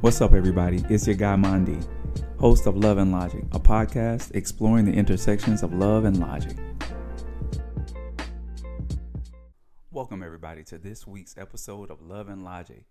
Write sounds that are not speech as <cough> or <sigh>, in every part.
What's up, everybody? It's your guy Mondi, host of Love and Logic, a podcast exploring the intersections of love and logic. Welcome, everybody, to this week's episode of Love and Logic.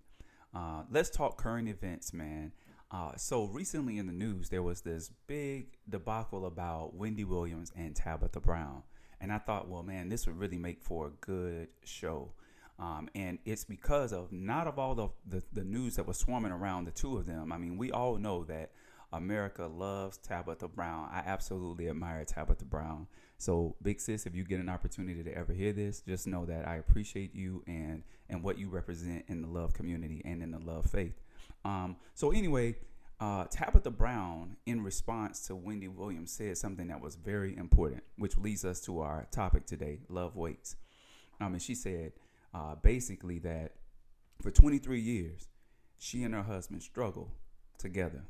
Uh, let's talk current events, man. Uh, so recently in the news, there was this big debacle about Wendy Williams and Tabitha Brown, and I thought, well, man, this would really make for a good show. Um, and it's because of not of all the, the, the news that was swarming around the two of them. I mean, we all know that America loves Tabitha Brown. I absolutely admire Tabitha Brown. So, big sis, if you get an opportunity to ever hear this, just know that I appreciate you and and what you represent in the love community and in the love faith. Um, so anyway, uh, Tabitha Brown, in response to Wendy Williams, said something that was very important, which leads us to our topic today: love waits. Um, and she said, uh, basically that for 23 years, she and her husband struggled together,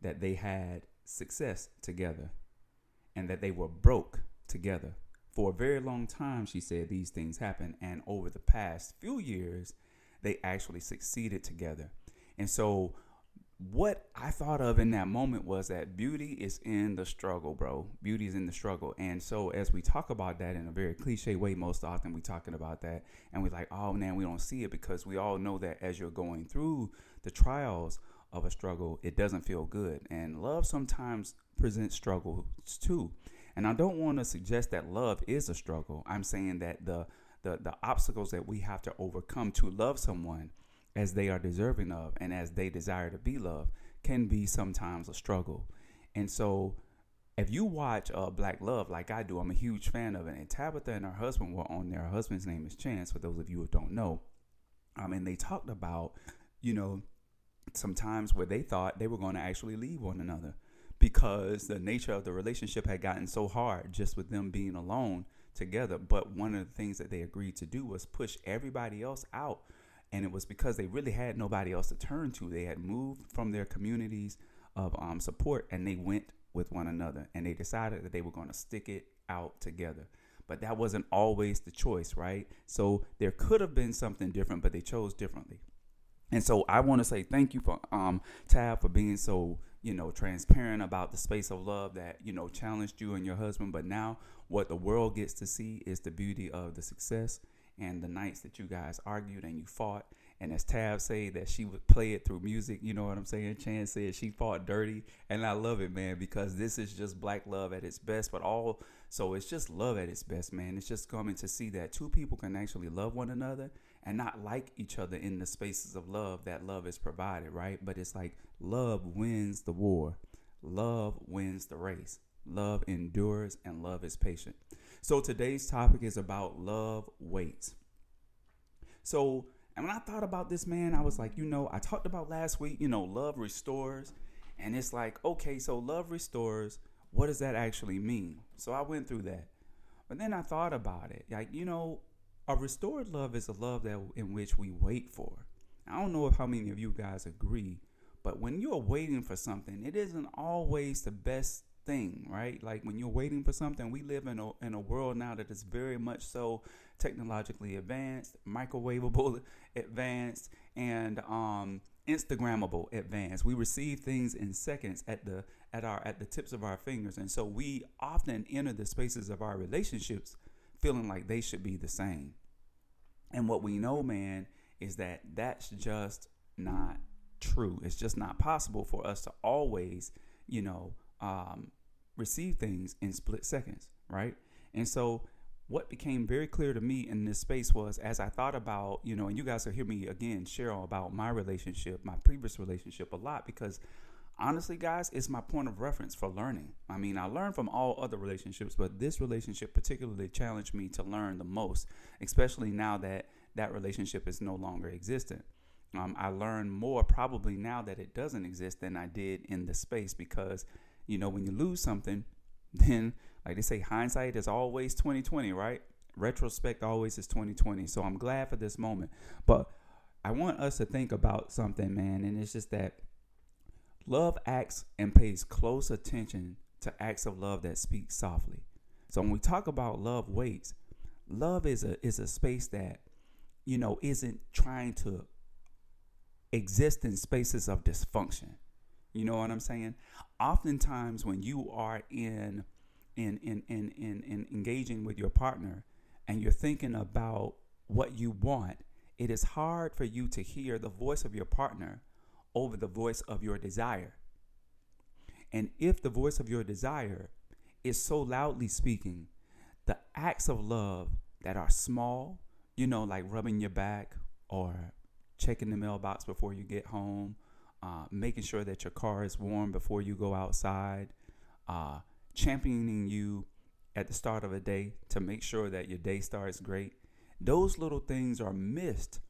that they had success together, and that they were broke together. For a very long time, she said these things happened, and over the past few years, they actually succeeded together. And so, what I thought of in that moment was that beauty is in the struggle, bro. Beauty is in the struggle. And so as we talk about that in a very cliche way, most often we talking about that and we're like, oh man, we don't see it because we all know that as you're going through the trials of a struggle, it doesn't feel good. And love sometimes presents struggles too. And I don't want to suggest that love is a struggle. I'm saying that the the, the obstacles that we have to overcome to love someone as they are deserving of and as they desire to be loved can be sometimes a struggle. And so if you watch uh, Black Love like I do, I'm a huge fan of it. And Tabitha and her husband were on there. Her husband's name is Chance, for those of you who don't know. Um, and they talked about, you know, sometimes where they thought they were going to actually leave one another because the nature of the relationship had gotten so hard just with them being alone together. But one of the things that they agreed to do was push everybody else out and it was because they really had nobody else to turn to. They had moved from their communities of um, support and they went with one another and they decided that they were going to stick it out together. But that wasn't always the choice, right? So there could have been something different, but they chose differently. And so I want to say thank you for um, Tab for being so you know transparent about the space of love that you know challenged you and your husband. But now what the world gets to see is the beauty of the success and the nights that you guys argued and you fought. And as Tab said that she would play it through music, you know what I'm saying? Chance said she fought dirty, and I love it, man, because this is just black love at its best. But all so it's just love at its best, man. It's just coming to see that two people can actually love one another and not like each other in the spaces of love that love is provided, right? But it's like love wins the war, love wins the race, love endures, and love is patient. So today's topic is about love waits. So, and when I thought about this, man, I was like, you know, I talked about last week, you know, love restores. And it's like, okay, so love restores. What does that actually mean? So I went through that. But then I thought about it. Like, you know, a restored love is a love that in which we wait for. I don't know if how many of you guys agree, but when you're waiting for something, it isn't always the best thing, right? Like when you're waiting for something, we live in a in a world now that is very much so technologically advanced, microwavable <laughs> advanced, and um, Instagrammable advanced. We receive things in seconds at the at our at the tips of our fingers, and so we often enter the spaces of our relationships feeling like they should be the same. And what we know, man, is that that's just not true. It's just not possible for us to always, you know, um, receive things in split seconds, right? And so what became very clear to me in this space was as I thought about, you know, and you guys will hear me again share about my relationship, my previous relationship a lot because honestly, guys, it's my point of reference for learning. I mean, I learned from all other relationships, but this relationship particularly challenged me to learn the most, especially now that that relationship is no longer existent. Um, I learn more probably now that it doesn't exist than I did in the space because you know, when you lose something, <laughs> then like they say, hindsight is always 2020, right? Retrospect always is 2020. So I'm glad for this moment. But I want us to think about something, man, and it's just that love acts and pays close attention to acts of love that speak softly. So when we talk about love waits, love is a is a space that, you know, isn't trying to exist in spaces of dysfunction. You know what I'm saying? Oftentimes when you are in in in in in, in engaging with your partner and you're thinking about what you want, it is hard for you to hear the voice of your partner over the voice of your desire. And if the voice of your desire is so loudly speaking, the acts of love that are small, you know, like rubbing your back or checking the mailbox before you get home, uh, making sure that your car is warm before you go outside, uh, championing you at the start of a day to make sure that your day starts great. Those little things are missed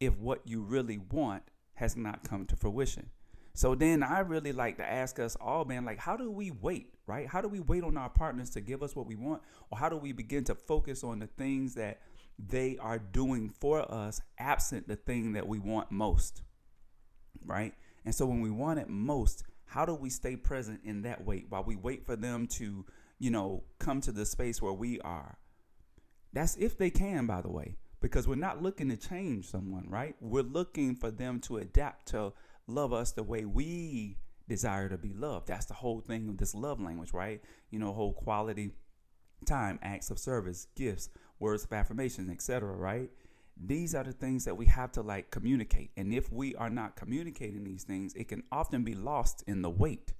if what you really want has not come to fruition. So then I really like to ask us all, man, like, how do we wait, right? How do we wait on our partners to give us what we want? Or how do we begin to focus on the things that they are doing for us, absent the thing that we want most, right? And so when we want it most, how do we stay present in that wait while we wait for them to, you know, come to the space where we are? That's if they can, by the way, because we're not looking to change someone, right? We're looking for them to adapt to love us the way we desire to be loved. That's the whole thing of this love language, right? You know, whole quality time, acts of service, gifts, words of affirmation, etc., right? These are the things that we have to like communicate. And if we are not communicating these things, it can often be lost in the wait.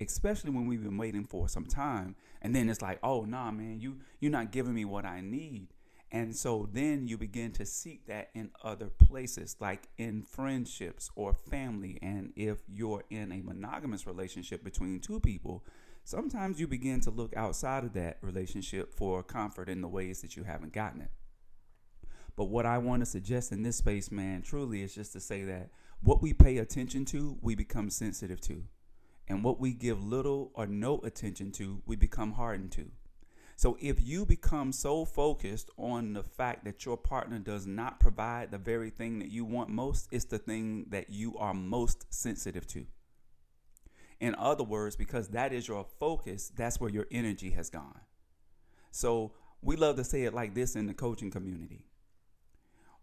Especially when we've been waiting for some time and then it's like, "Oh, nah, man, you you're not giving me what I need." And so then you begin to seek that in other places, like in friendships or family. And if you're in a monogamous relationship between two people, sometimes you begin to look outside of that relationship for comfort in the ways that you haven't gotten it. But what I want to suggest in this space, man, truly is just to say that what we pay attention to, we become sensitive to. And what we give little or no attention to, we become hardened to. So if you become so focused on the fact that your partner does not provide the very thing that you want most, it's the thing that you are most sensitive to. In other words, because that is your focus, that's where your energy has gone. So we love to say it like this in the coaching community.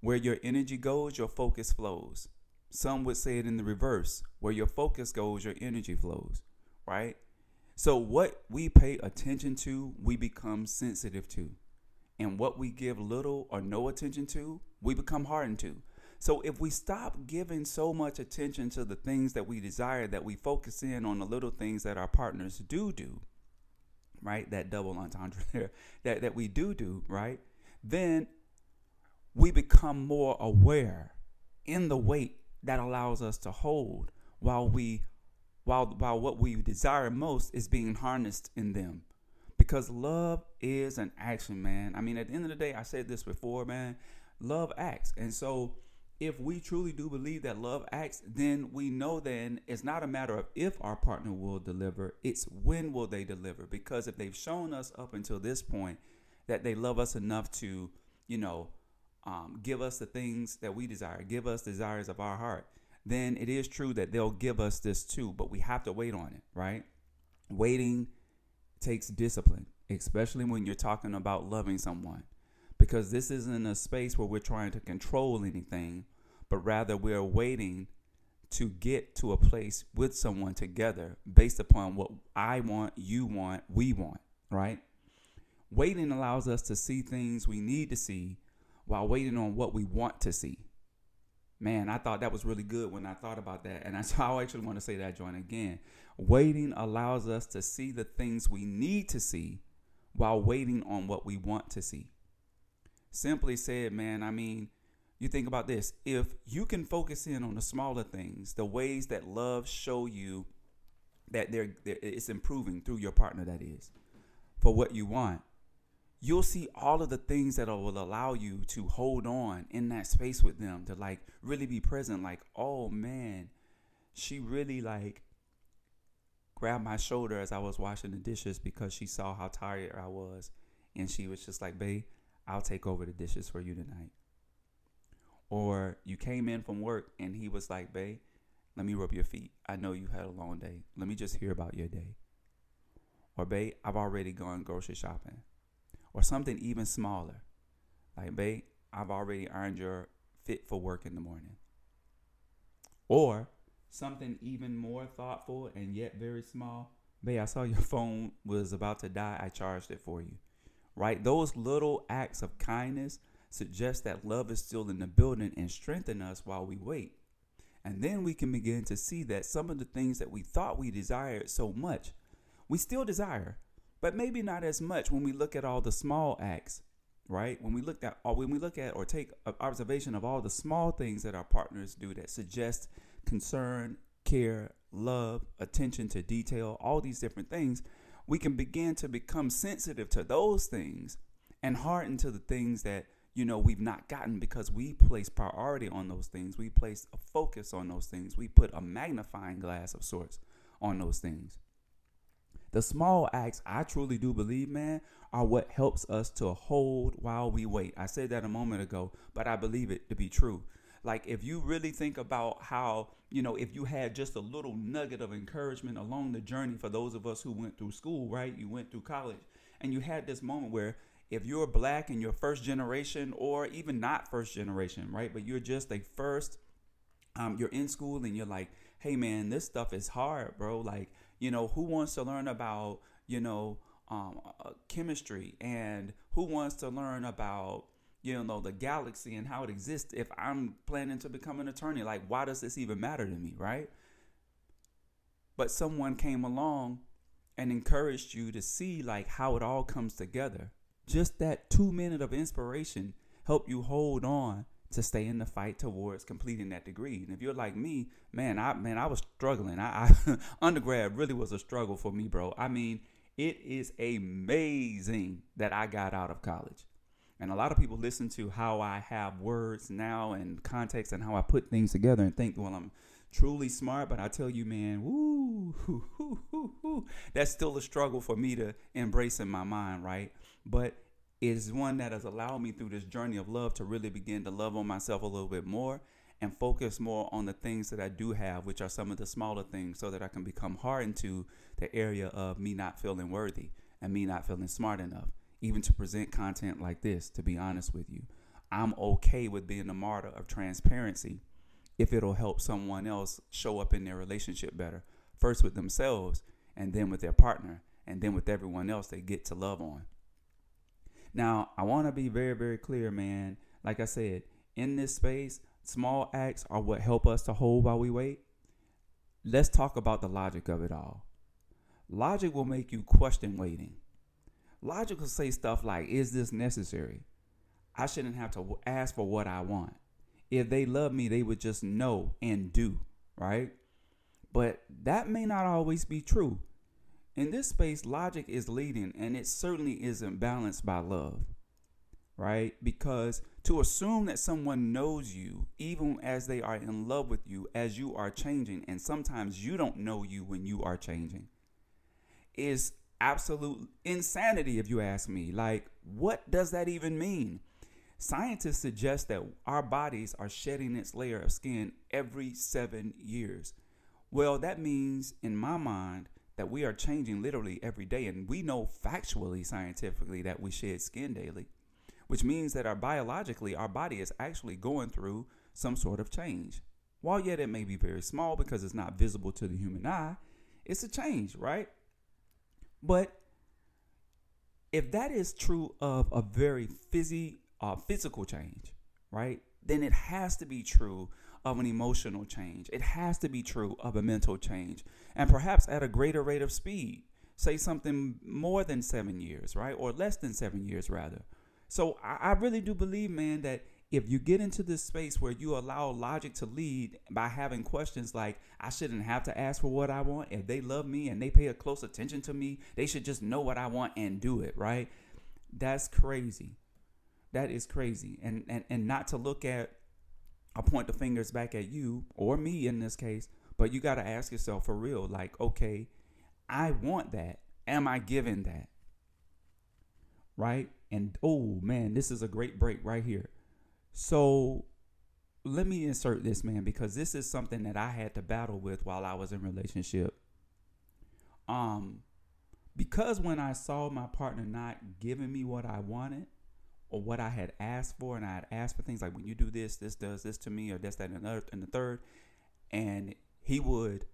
Where your energy goes, your focus flows. Some would say it in the reverse. Where your focus goes, your energy flows, right? So, what we pay attention to, we become sensitive to. And what we give little or no attention to, we become hardened to. So, if we stop giving so much attention to the things that we desire, that we focus in on the little things that our partners do do, right? That double entendre <laughs> there, that, that we do do, right? Then we become more aware in the wait that allows us to hold while we while while what we desire most is being harnessed in them. Because love is an action man. I mean at the end of the day i said this before man love acts. And so if we truly do believe that love acts then we know then it's not a matter of if our partner will deliver it's when will they deliver. Because if they've shown us up until this point that they love us enough to you know um, give us the things that we desire give us desires of our heart then it is true that they'll give us this too, but we have to wait on it, right? Waiting takes discipline, especially when you're talking about loving someone, because this isn't a space where we're trying to control anything, but rather we're waiting to get to a place with someone together based upon what I want, you want, we want, right? Waiting allows us to see things we need to see while waiting on what we want to see man, I thought that was really good when I thought about that. And that's <laughs> how I actually want to say that joint again. Waiting allows us to see the things we need to see while waiting on what we want to see. Simply said, man, I mean, you think about this. If you can focus in on the smaller things, the ways that love show you that they're, they're it's improving through your partner, that is, for what you want, you'll see all of the things that will allow you to hold on in that space with them to like really be present like oh man she really like grabbed my shoulder as i was washing the dishes because she saw how tired i was. And she was just like babe i'll take over the dishes for you tonight. Or you came in from work and he was like babe let me rub your feet. I know you had a long day. Let me just hear about your day. Or babe i've already gone grocery shopping or something even smaller. Like, babe, I've already earned your fit for work in the morning. Or something even more thoughtful and yet very small. Babe, I saw your <laughs> phone was about to die. I charged it for you. Right? Those little acts of kindness suggest that love is still in the building and strengthen us while we wait. And then we can begin to see that some of the things that we thought we desired so much, we still desire, but maybe not as much when we look at all the small acts, right? When we look at or when we look at or take observation of all the small things that our partners do that suggest concern, care, love, attention to detail, all these different things, we can begin to become sensitive to those things and harden to the things that you know we've not gotten because we place priority on those things. We place a focus on those things. We put a magnifying glass of sorts on those things the small acts i truly do believe man are what helps us to hold while we wait i said that a moment ago but i believe it to be true like if you really think about how you know if you had just a little nugget of encouragement along the journey for those of us who went through school right you went through college and you had this moment where if you're black and you're first generation or even not first generation, right? But you're just a first, um, you're in school and you're like, hey man, this stuff is hard, bro. Like, you know, who wants to learn about, you know, um, uh, chemistry and who wants to learn about, you know, the galaxy and how it exists if I'm planning to become an attorney? Like, why does this even matter to me, right? But someone came along and encouraged you to see like how it all comes together just that two minute of inspiration helped you hold on to stay in the fight towards completing that degree. And if you're like me, man, I man, I was struggling. I, I <laughs> undergrad really was a struggle for me, bro. I mean, it is amazing that I got out of college. And a lot of people listen to how I have words now and context and how I put things together and think, well, I'm truly smart. But I tell you, man, woo, hoo, hoo, hoo, that's still a struggle for me to embrace in my mind, right? but is one that has allowed me through this journey of love to really begin to love on myself a little bit more and focus more on the things that I do have, which are some of the smaller things, so that I can become hardened to the area of me not feeling worthy and me not feeling smart enough, even to present content like this, to be honest with you. I'm okay with being a martyr of transparency if it'll help someone else show up in their relationship better, first with themselves, and then with their partner, and then with everyone else they get to love on. Now, I want to be very, very clear, man. Like I said, in this space, small acts are what help us to hold while we wait. Let's talk about the logic of it all. Logic will make you question waiting. Logic will say stuff like, Is this necessary? I shouldn't have to ask for what I want. If they love me, they would just know and do, right? But that may not always be true. In this space, logic is leading, and it certainly isn't balanced by love, right? Because to assume that someone knows you, even as they are in love with you, as you are changing, and sometimes you don't know you when you are changing, is absolute insanity, if you ask me. Like, what does that even mean? Scientists suggest that our bodies are shedding its layer of skin every seven years. Well, that means, in my mind, that we are changing literally every day. And we know factually, scientifically, that we shed skin daily, which means that our biologically, our body is actually going through some sort of change. While yet it may be very small because it's not visible to the human eye, it's a change, right? But if that is true of a very physy, uh, physical change, right, then it has to be true of an emotional change. It has to be true of a mental change, and perhaps at a greater rate of speed. Say something more than seven years, right? Or less than seven years, rather. So I, really do believe, man, that if you get into this space where you allow logic to lead by having questions like, I shouldn't have to ask for what I want. If they love me and they pay a close attention to me, they should just know what I want and do it, right? That's crazy. That is crazy. And and, and not to look at I point the fingers back at you or me in this case, but you got to ask yourself for real like, okay, I want that. Am I giving that? Right? And oh man, this is a great break right here. So let me insert this, man, because this is something that I had to battle with while I was in relationship. Um, because when I saw my partner not giving me what I wanted, or what I had asked for, and I had asked for things like when you do this, this does this to me, or this, that, and the, and the third. and he would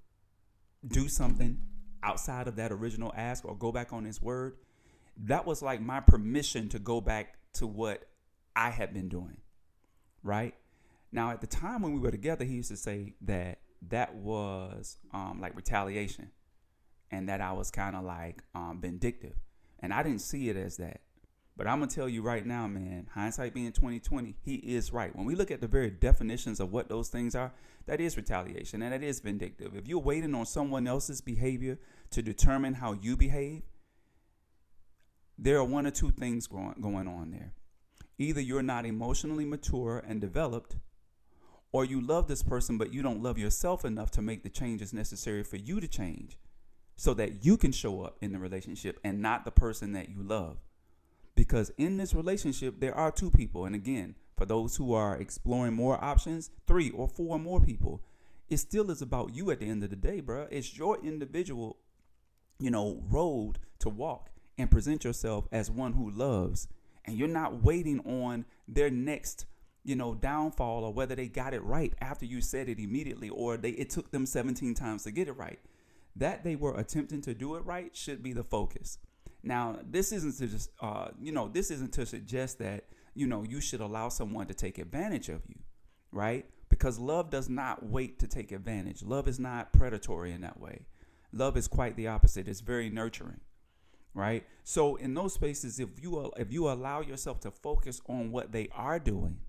do something outside of that original ask or go back on his word, that was like my permission to go back to what I had been doing. Right? Now, at the time when we were together, he used to say that that was um, like retaliation and that I was kind of like um, vindictive. And I didn't see it as that. But I'm gonna tell you right now, man, hindsight being 2020, he is right. When we look at the very definitions of what those things are, that is retaliation and that is vindictive. If you're waiting on someone else's behavior to determine how you behave, there are one or two things going, going on there. Either you're not emotionally mature and developed, or you love this person, but you don't love yourself enough to make the changes necessary for you to change so that you can show up in the relationship and not the person that you love. Because in this relationship, there are two people. And again, for those who are exploring more options, three or four more people, it still is about you at the end of the day, bro. It's your individual, you know, road to walk and present yourself as one who loves. And you're not waiting on their next, you know, downfall or whether they got it right after you said it immediately or they it took them 17 times to get it right. That they were attempting to do it right should be the focus. Now, this isn't to just, uh, you know, this isn't to suggest that, you know, you should allow someone to take advantage of you, right? Because love does not wait to take advantage. Love is not predatory in that way. Love is quite the opposite. It's very nurturing, right? So in those spaces, if you if you allow yourself to focus on what they are doing,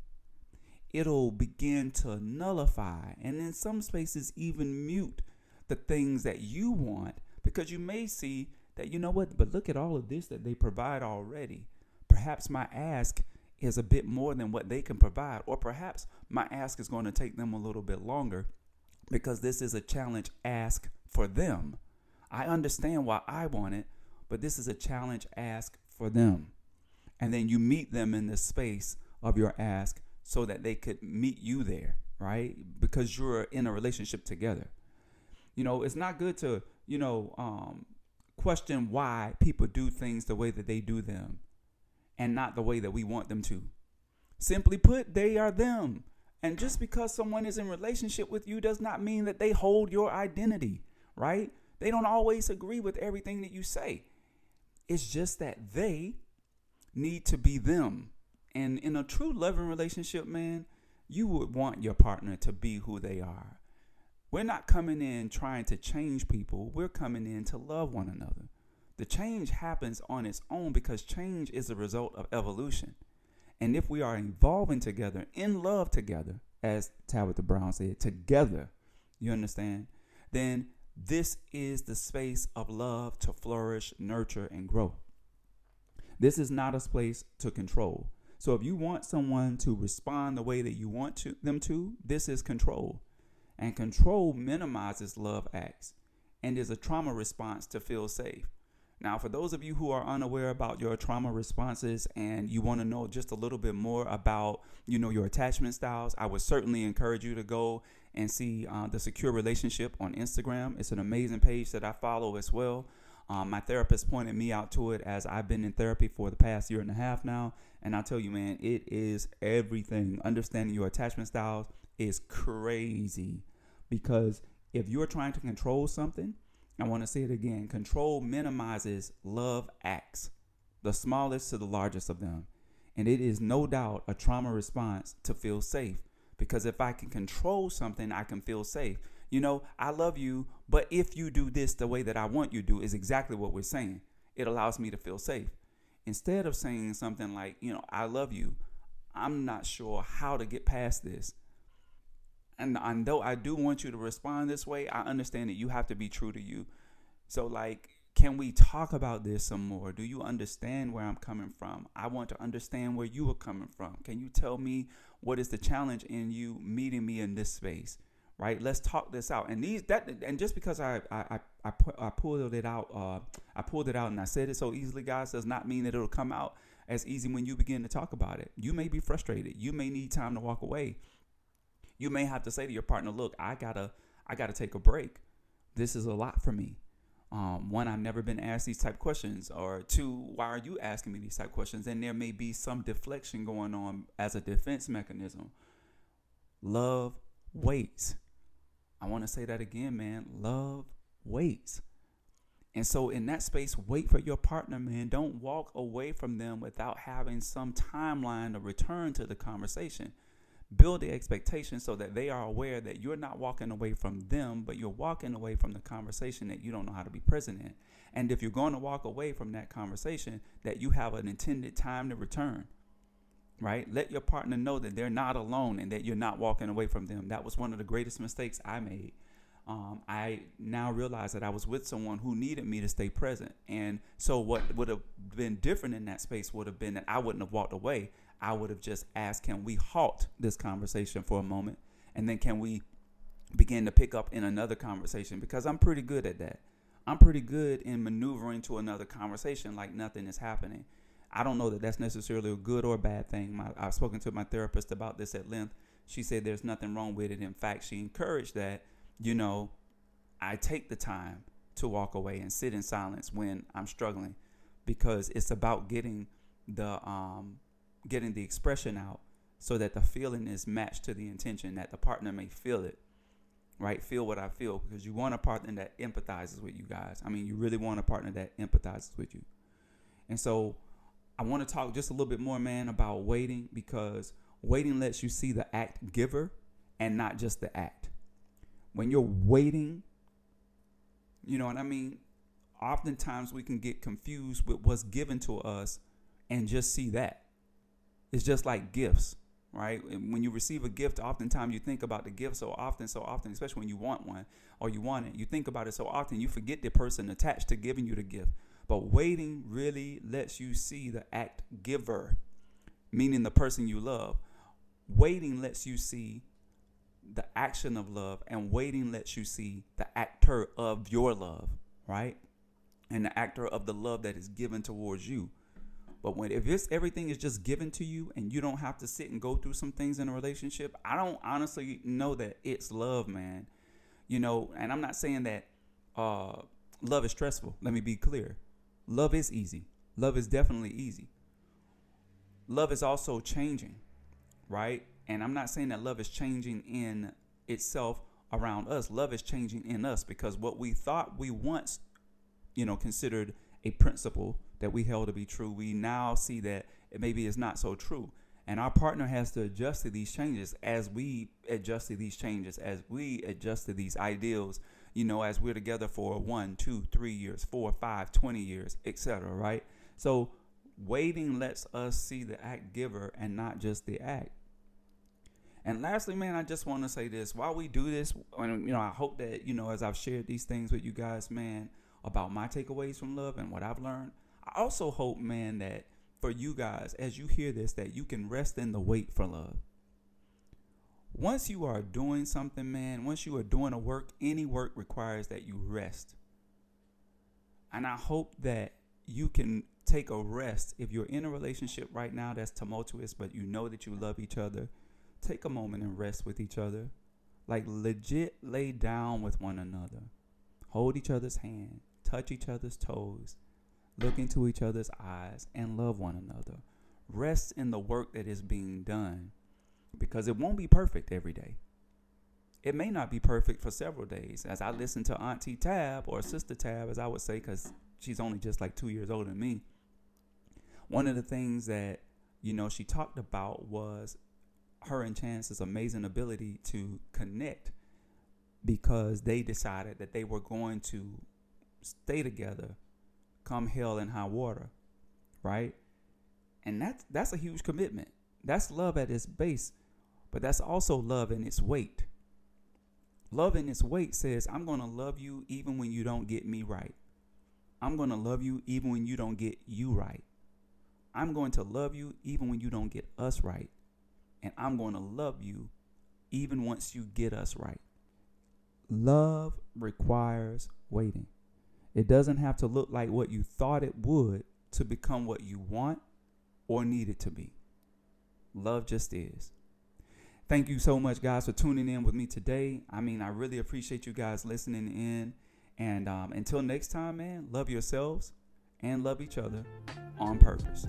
it'll begin to nullify and in some spaces even mute the things that you want because you may see that you know what, but look at all of this that they provide already. Perhaps my ask is a bit more than what they can provide, or perhaps my ask is going to take them a little bit longer because this is a challenge ask for them. I understand why I want it, but this is a challenge ask for them. And then you meet them in the space of your ask so that they could meet you there, right? Because you're in a relationship together. You know, it's not good to, you know, um, question why people do things the way that they do them and not the way that we want them to. Simply put, they are them. And just because someone is in relationship with you does not mean that they hold your identity, right? They don't always agree with everything that you say. It's just that they need to be them. And in a true loving relationship, man, you would want your partner to be who they are. We're not coming in trying to change people. We're coming in to love one another. The change happens on its own because change is a result of evolution. And if we are evolving together in love together, as Tabitha Brown said, together, you understand? Then this is the space of love to flourish, nurture, and grow. This is not a space to control. So if you want someone to respond the way that you want to, them to, this is control. And control minimizes love acts and is a trauma response to feel safe. Now, for those of you who are unaware about your trauma responses and you want to know just a little bit more about, you know, your attachment styles, I would certainly encourage you to go and see uh, the Secure Relationship on Instagram. It's an amazing page that I follow as well. Um, my therapist pointed me out to it as I've been in therapy for the past year and a half now, and I tell you, man, it is everything. Understanding your attachment styles is crazy because if you're trying to control something, I want to say it again control minimizes love acts, the smallest to the largest of them. And it is no doubt a trauma response to feel safe. Because if I can control something, I can feel safe. You know, I love you, but if you do this the way that I want you to do, is exactly what we're saying. It allows me to feel safe. Instead of saying something like, you know, I love you, I'm not sure how to get past this and, and though I do want you to respond this way, I understand that you have to be true to you. So like can we talk about this some more? Do you understand where I'm coming from? I want to understand where you are coming from. Can you tell me what is the challenge in you meeting me in this space? Right? Let's talk this out. And these that and just because I I I, I, I pulled it out, uh, I pulled it out and I said it so easily, guys, does not mean that it'll come out as easy when you begin to talk about it. You may be frustrated. You may need time to walk away you may have to say to your partner, "Look, I gotta, I gotta take a break. This is a lot for me. Um, one, I've never been asked these type questions, or two, why are you asking me these type questions? And there may be some deflection going on as a defense mechanism. Love waits. I want to say that again, man. Love waits. And so, in that space, wait for your partner, man. Don't walk away from them without having some timeline to return to the conversation. Build the expectation so that they are aware that you're not walking away from them, but you're walking away from the conversation that you don't know how to be present in. And if you're going to walk away from that conversation, that you have an intended time to return, right? Let your partner know that they're not alone and that you're not walking away from them. That was one of the greatest mistakes I made um, I now realize that I was with someone who needed me to stay present. And so, what would have been different in that space would have been that I wouldn't have walked away. I would have just asked, Can we halt this conversation for a moment? And then, can we begin to pick up in another conversation? Because I'm pretty good at that. I'm pretty good in maneuvering to another conversation like nothing is happening. I don't know that that's necessarily a good or bad thing. My, I've spoken to my therapist about this at length. She said there's nothing wrong with it. In fact, she encouraged that you know, I take the time to walk away and sit in silence when I'm struggling because it's about getting the um, getting the expression out so that the feeling is matched to the intention that the partner may feel it right feel what i feel because you want a partner that empathizes with you guys i mean you really want a partner that empathizes with you and so i want to talk just a little bit more man about waiting because waiting lets you see the act giver and not just the act when you're waiting, you know what I mean? Oftentimes we can get confused with what's given to us and just see that. It's just like gifts, right? when you receive a gift, oftentimes you think about the gift so often, so often, especially when you want one or you want it. You think about it so often, you forget the person attached to giving you the gift. But waiting really lets you see the act giver, meaning the person you love. Waiting lets you see the action of love, and waiting lets you see the actor of your love, right? And the actor of the love that is given towards you. But when if it's everything is just given to you and you don't have to sit and go through some things in a relationship, I don't honestly know that it's love, man. You know, and I'm not saying that uh, love is stressful. Let me be clear. Love is easy. Love is definitely easy. Love is also changing, right? And I'm not saying that love is changing in itself around us. Love is changing in us because what we thought we once, you know, considered a principle that we held to be true, we now see that it maybe is not so true. And our partner has to adjust to these changes as we adjust to these changes, as we adjust to these ideals, you know, as we're together for one, two, three years, four, five, twenty years, etc. Right? So waiting lets us see the act giver and not just the act. And lastly, man, I just want to say this: while we do this, and you know, I hope that you know, as I've shared these things with you guys, man, about my takeaways from love and what I've learned, I also hope, man, that for you guys, as you hear this, that you can rest in the wait for love. Once you are doing something, man, once you are doing a work, any work requires that you rest. And I hope that you can take a rest if you're in a relationship right now that's tumultuous, but you know that you love each other take a moment and rest with each other. Like legit lay down with one another. Hold each other's hand, touch each other's toes, look into each other's eyes, and love one another. Rest in the work that is being done because it won't be perfect every day. It may not be perfect for several days. As I listen to Auntie Tab or Sister Tab, as I would say, because she's only just like two years older than me. One of the things that you know she talked about was her and Chance's amazing ability to connect because they decided that they were going to stay together come hell and high water, right? And that's that's a huge commitment. That's love at its base, but that's also love in its wait. Love in its wait says, I'm to love you even when you don't get me right. I'm to love you even when you don't get you right. I'm going to love you even when you don't get us right and I'm going to love you even once you get us right. Love requires waiting. It doesn't have to look like what you thought it would to become what you want or need it to be. Love just is. Thank you so much, guys, for tuning in with me today. I mean, I really appreciate you guys listening in. And um, until next time, man, love yourselves and love each other on purpose.